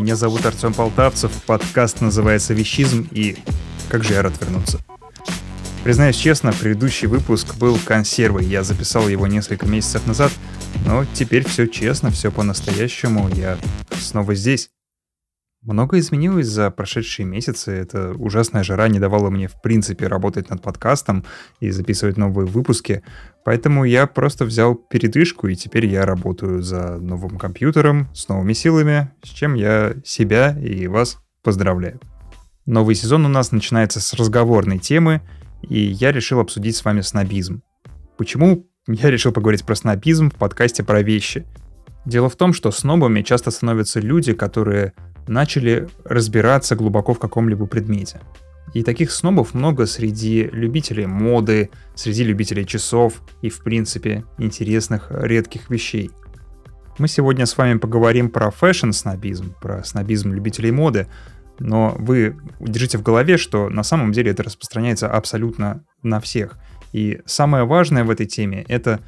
Меня зовут Артем Полтавцев, подкаст называется «Вещизм» и как же я рад вернуться. Признаюсь честно, предыдущий выпуск был консервой, я записал его несколько месяцев назад, но теперь все честно, все по-настоящему, я снова здесь. Много изменилось за прошедшие месяцы. Эта ужасная жара не давала мне в принципе работать над подкастом и записывать новые выпуски. Поэтому я просто взял передышку, и теперь я работаю за новым компьютером, с новыми силами, с чем я себя и вас поздравляю. Новый сезон у нас начинается с разговорной темы, и я решил обсудить с вами снобизм. Почему я решил поговорить про снобизм в подкасте про вещи? Дело в том, что снобами часто становятся люди, которые начали разбираться глубоко в каком-либо предмете. И таких снобов много среди любителей моды, среди любителей часов и, в принципе, интересных редких вещей. Мы сегодня с вами поговорим про фэшн-снобизм, про снобизм любителей моды, но вы держите в голове, что на самом деле это распространяется абсолютно на всех. И самое важное в этой теме — это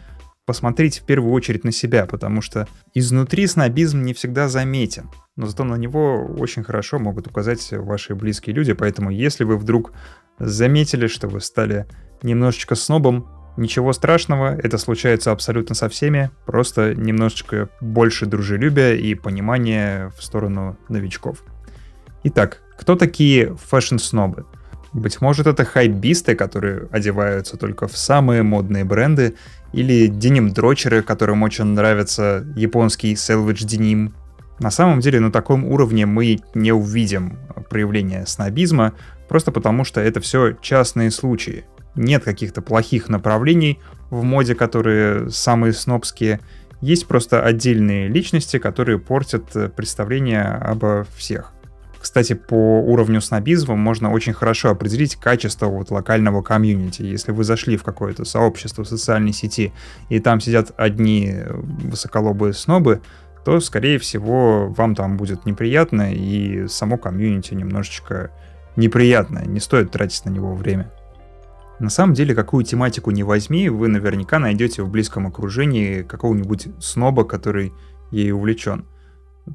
посмотреть в первую очередь на себя, потому что изнутри снобизм не всегда заметен но зато на него очень хорошо могут указать ваши близкие люди, поэтому если вы вдруг заметили, что вы стали немножечко снобом, ничего страшного, это случается абсолютно со всеми, просто немножечко больше дружелюбия и понимания в сторону новичков. Итак, кто такие фэшн-снобы? Быть может, это хайбисты, которые одеваются только в самые модные бренды, или деним-дрочеры, которым очень нравится японский salvage деним, на самом деле на таком уровне мы не увидим проявления снобизма, просто потому что это все частные случаи. Нет каких-то плохих направлений в моде, которые самые снобские. Есть просто отдельные личности, которые портят представление обо всех. Кстати, по уровню снобизма можно очень хорошо определить качество вот локального комьюнити. Если вы зашли в какое-то сообщество в социальной сети, и там сидят одни высоколобые снобы, то, скорее всего, вам там будет неприятно, и само комьюнити немножечко неприятное, не стоит тратить на него время. На самом деле, какую тематику не возьми, вы наверняка найдете в близком окружении какого-нибудь сноба, который ей увлечен.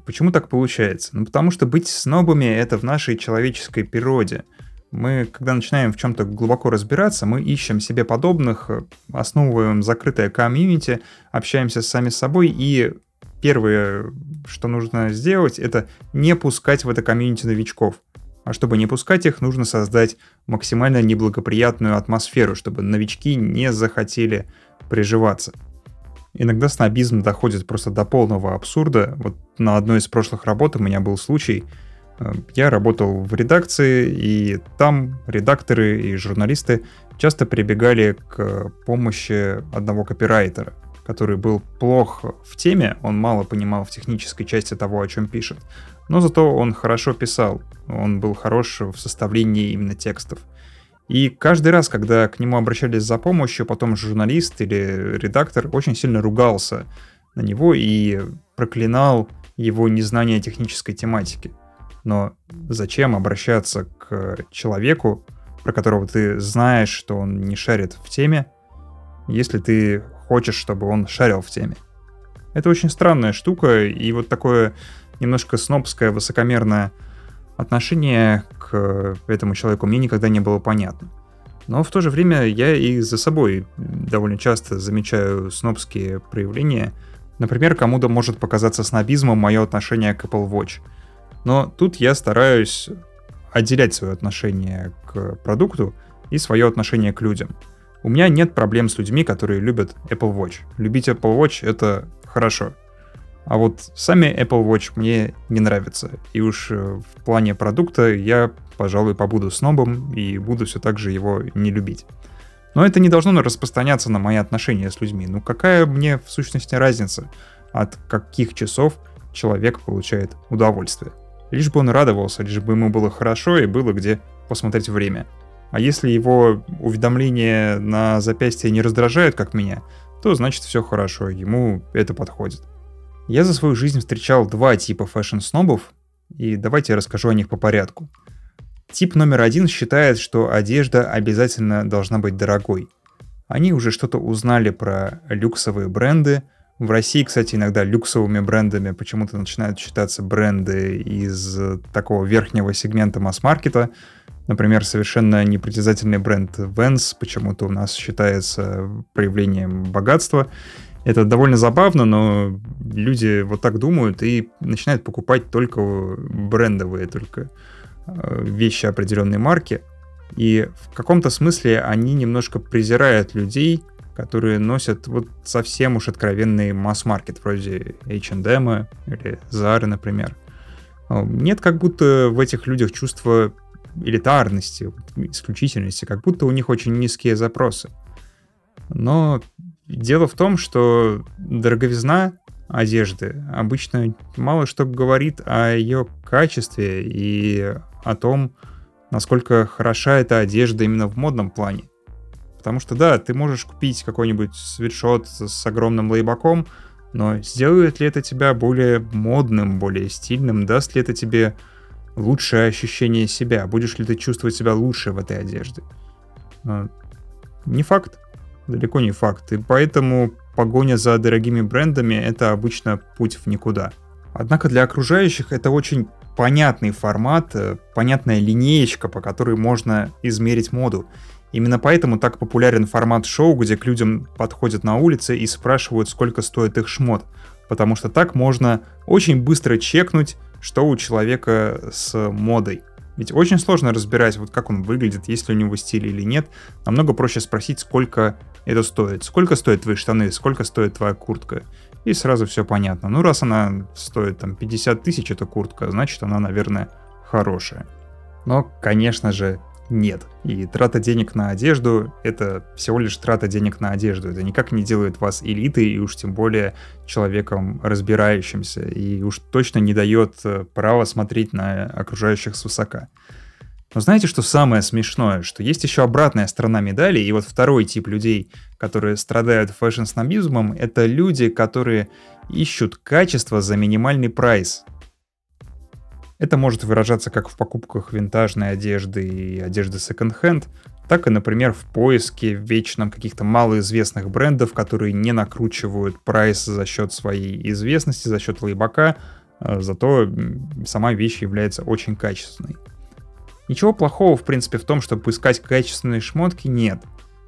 Почему так получается? Ну, потому что быть снобами — это в нашей человеческой природе. Мы, когда начинаем в чем-то глубоко разбираться, мы ищем себе подобных, основываем закрытое комьюнити, общаемся сами с собой и первое, что нужно сделать, это не пускать в это комьюнити новичков. А чтобы не пускать их, нужно создать максимально неблагоприятную атмосферу, чтобы новички не захотели приживаться. Иногда снобизм доходит просто до полного абсурда. Вот на одной из прошлых работ у меня был случай, э, я работал в редакции, и там редакторы и журналисты часто прибегали к помощи одного копирайтера – который был плох в теме, он мало понимал в технической части того, о чем пишет, но зато он хорошо писал, он был хорош в составлении именно текстов. И каждый раз, когда к нему обращались за помощью, потом журналист или редактор очень сильно ругался на него и проклинал его незнание технической тематики. Но зачем обращаться к человеку, про которого ты знаешь, что он не шарит в теме, если ты хочешь, чтобы он шарил в теме. Это очень странная штука, и вот такое немножко снобское, высокомерное отношение к этому человеку мне никогда не было понятно. Но в то же время я и за собой довольно часто замечаю снобские проявления. Например, кому-то может показаться снобизмом мое отношение к Apple Watch. Но тут я стараюсь отделять свое отношение к продукту и свое отношение к людям. У меня нет проблем с людьми, которые любят Apple Watch. Любить Apple Watch — это хорошо. А вот сами Apple Watch мне не нравятся. И уж э, в плане продукта я, пожалуй, побуду снобом и буду все так же его не любить. Но это не должно распространяться на мои отношения с людьми. Ну какая мне в сущности разница, от каких часов человек получает удовольствие? Лишь бы он радовался, лишь бы ему было хорошо и было где посмотреть время. А если его уведомления на запястье не раздражают, как меня, то значит все хорошо, ему это подходит. Я за свою жизнь встречал два типа фэшн-снобов, и давайте я расскажу о них по порядку. Тип номер один считает, что одежда обязательно должна быть дорогой. Они уже что-то узнали про люксовые бренды, В России, кстати, иногда люксовыми брендами почему-то начинают считаться бренды из такого верхнего сегмента масс-маркета. Например, совершенно непритязательный бренд Vans почему-то у нас считается проявлением богатства. Это довольно забавно, но люди вот так думают и начинают покупать только брендовые, только э, вещи определенной марки. И в каком-то смысле они немножко презирают людей, которые носят вот совсем уж откровенный масс-маркет, вроде H&M или Zara, например. Э, нет как будто в этих людях чувства элитарности, исключительности, как будто у них очень низкие запросы. Но дело в том, что дороговизна одежды обычно мало что говорит о ее качестве и о том, насколько хороша эта одежда именно в модном плане. Потому что да, ты можешь купить какой-нибудь свитшот с огромным лейбаком, но сделает ли это тебя более модным, более стильным, даст ли это тебе лучшее ощущение себя, будешь ли ты чувствовать себя лучше в этой одежде? А, не факт, далеко не факт, и поэтому погоня за дорогими брендами — это обычно путь в никуда. Однако для окружающих это очень понятный формат, э, понятная линеечка, по которой можно измерить моду. Именно поэтому так популярен формат шоу, где к людям подходят на улице и спрашивают, сколько стоит их шмот. Потому что так можно очень быстро чекнуть, что у человека с модой. Ведь очень сложно разбирать, вот как он выглядит, есть ли у него стиль или нет. Намного проще спросить, сколько это стоит. Сколько стоят твои штаны, сколько стоит твоя куртка. И сразу все понятно. Ну, раз она стоит там 50 тысяч, эта куртка, значит она, наверное, хорошая. Но, конечно же, нет. И трата денег на одежду — это всего лишь трата денег на одежду. Это никак не делает вас элитой, и уж тем более человеком разбирающимся, и уж точно не дает э, права смотреть на окружающих с высока. Но знаете, что самое смешное? Что есть еще обратная сторона медали, и вот второй тип людей, которые страдают фэшн-снобизмом, это люди, которые ищут качество за минимальный прайс. Это может выражаться как в покупках винтажной одежды и одежды секонд-хенд, так и, например, в поиске вечном каких-то малоизвестных брендов, которые не накручивают прайс за счет своей известности, за счет лейбака, а зато сама вещь является очень качественной. Ничего плохого, в принципе, в том, чтобы искать качественные шмотки, нет.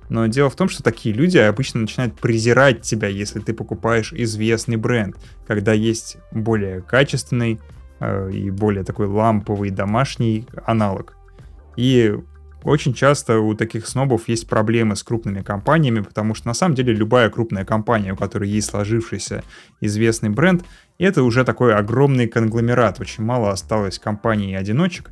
Но дело в том, что такие люди обычно начинают презирать тебя, если ты покупаешь известный бренд, когда есть более качественный, Э, и более такой ламповый домашний аналог. И очень часто у таких снобов есть проблемы с крупными компаниями, потому что на самом деле любая крупная компания, у которой есть сложившийся известный бренд, это уже такой огромный конгломерат. Очень мало осталось компаний-одиночек.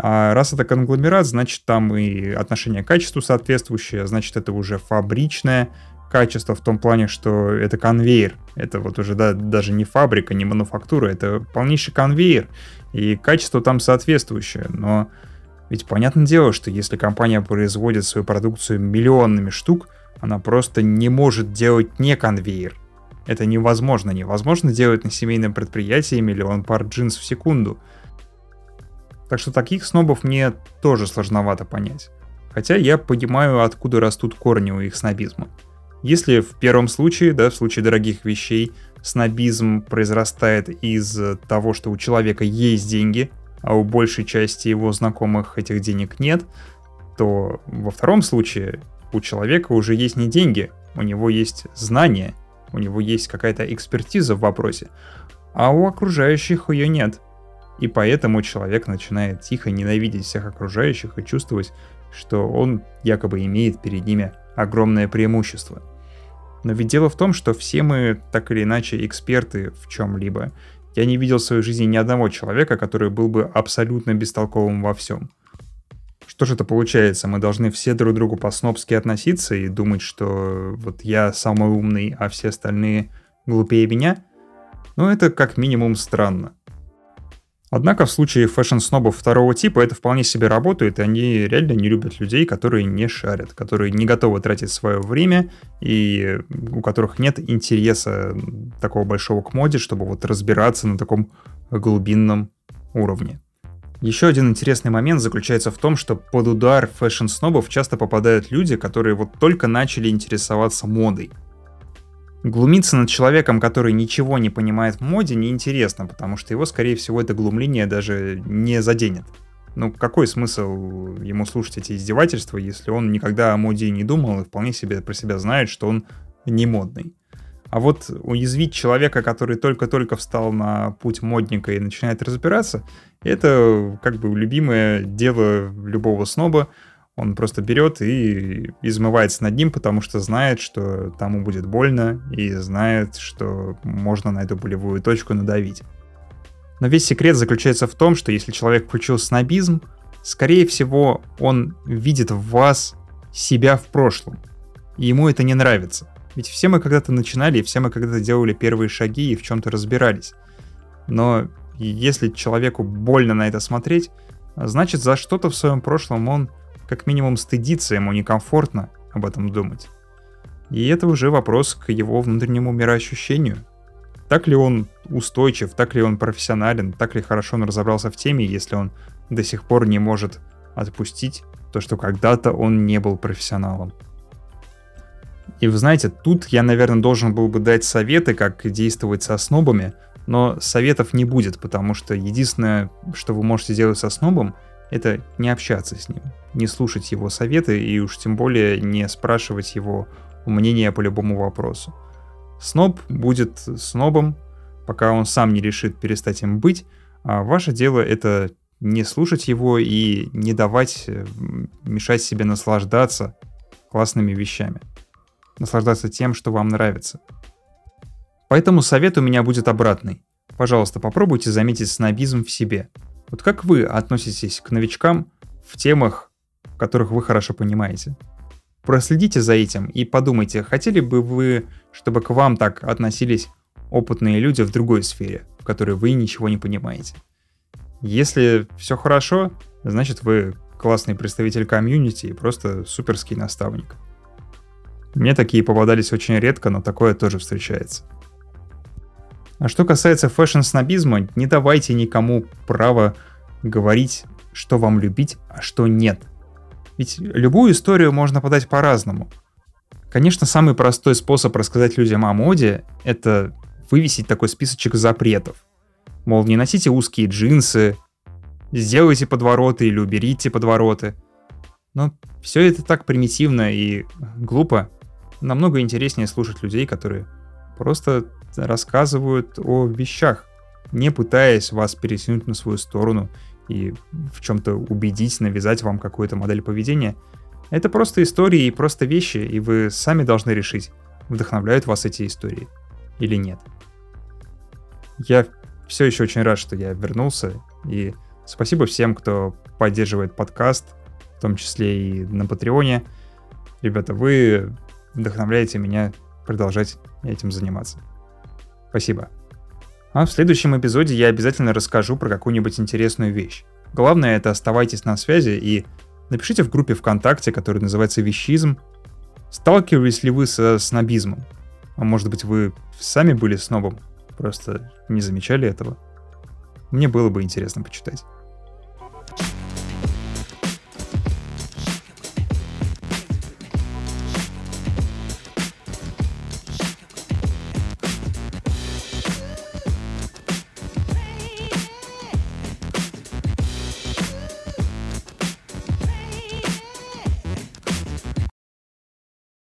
А раз это конгломерат, значит там и отношение к качеству соответствующее, значит это уже фабричное качество в том плане, что это конвейер. Это вот уже да, даже не фабрика, не мануфактура, это полнейший конвейер. И качество там соответствующее. Но ведь понятное дело, что если компания производит свою продукцию миллионными штук, она просто не может делать не конвейер. Это невозможно. Невозможно делать на семейном предприятии миллион пар джинс в секунду. Так что таких снобов мне тоже сложновато понять. Хотя я понимаю, откуда растут корни у их снобизма. Если в первом случае, да, в случае дорогих вещей, снобизм произрастает из того, что у человека есть деньги, а у большей части его знакомых этих денег нет, то во втором случае у человека уже есть не деньги, у него есть знания, у него есть какая-то экспертиза в вопросе, а у окружающих ее нет. И поэтому человек начинает тихо ненавидеть всех окружающих и чувствовать, что он якобы имеет перед ними огромное преимущество. Но ведь дело в том, что все мы так или иначе эксперты в чем-либо. Я не видел в своей жизни ни одного человека, который был бы абсолютно бестолковым во всем. Что же это получается? Мы должны все друг другу по-снобски относиться и думать, что вот я самый умный, а все остальные глупее меня? Ну, это как минимум странно. Однако в случае фэшн-снобов второго типа это вполне себе работает, и они реально не любят людей, которые не шарят, которые не готовы тратить свое время, и у которых нет интереса такого большого к моде, чтобы вот разбираться на таком глубинном уровне. Еще один интересный момент заключается в том, что под удар фэшн-снобов часто попадают люди, которые вот только начали интересоваться модой. Глумиться над человеком, который ничего не понимает в моде, неинтересно, потому что его, скорее всего, это глумление даже не заденет. Ну, какой смысл ему слушать эти издевательства, если он никогда о моде не думал и вполне себе про себя знает, что он не модный? А вот уязвить человека, который только-только встал на путь модника и начинает разбираться, это как бы любимое дело любого сноба. Он просто берет и измывается над ним, потому что знает, что тому будет больно, и знает, что можно на эту болевую точку надавить. Но весь секрет заключается в том, что если человек включил снобизм, скорее всего, он видит в вас себя в прошлом. И ему это не нравится. Ведь все мы когда-то начинали, и все мы когда-то делали первые шаги и в чем-то разбирались. Но если человеку больно на это смотреть, значит за что-то в своем прошлом он как минимум стыдится, ему некомфортно об этом думать. И это уже вопрос к его внутреннему мироощущению. Так ли он устойчив, так ли он профессионален, так ли хорошо он разобрался в теме, если он до сих пор не может отпустить то, что когда-то он не был профессионалом. И вы знаете, тут я, наверное, должен был бы дать советы, как действовать со снобами, но советов не будет, потому что единственное, что вы можете сделать со снобом, это не общаться с ним, не слушать его советы и уж тем более не спрашивать его мнения по любому вопросу. Сноб будет снобом, пока он сам не решит перестать им быть, а ваше дело это не слушать его и не давать э, мешать себе наслаждаться классными вещами наслаждаться тем, что вам нравится. Поэтому совет у меня будет обратный. Пожалуйста, попробуйте заметить снобизм в себе. Вот как вы относитесь к новичкам в темах, которых вы хорошо понимаете? Проследите за этим и подумайте, хотели бы вы, чтобы к вам так относились опытные люди в другой сфере, в которой вы ничего не понимаете. Если все хорошо, значит вы классный представитель комьюнити и просто суперский наставник. Мне такие попадались очень редко, но такое тоже встречается. А что касается фэшн-снобизма, не давайте никому право говорить, что вам любить, а что нет. Ведь любую историю можно подать по-разному. Конечно, самый простой способ рассказать людям о моде — это вывесить такой списочек запретов. Мол, не носите узкие джинсы, сделайте подвороты или уберите подвороты. Но все это так примитивно и глупо, намного интереснее слушать людей, которые просто рассказывают о вещах, не пытаясь вас пересунуть на свою сторону и в чем-то убедить, навязать вам какую-то модель поведения. Это просто истории и просто вещи, и вы сами должны решить, вдохновляют вас эти истории или нет. Я все еще очень рад, что я вернулся, и спасибо всем, кто поддерживает подкаст, в том числе и на Патреоне. Ребята, вы вдохновляете меня продолжать этим заниматься. Спасибо. А в следующем эпизоде я обязательно расскажу про какую-нибудь интересную вещь. Главное это оставайтесь на связи и напишите в группе ВКонтакте, которая называется «Вещизм», сталкивались ли вы со снобизмом? А может быть вы сами были снобом, просто не замечали этого? Мне было бы интересно почитать.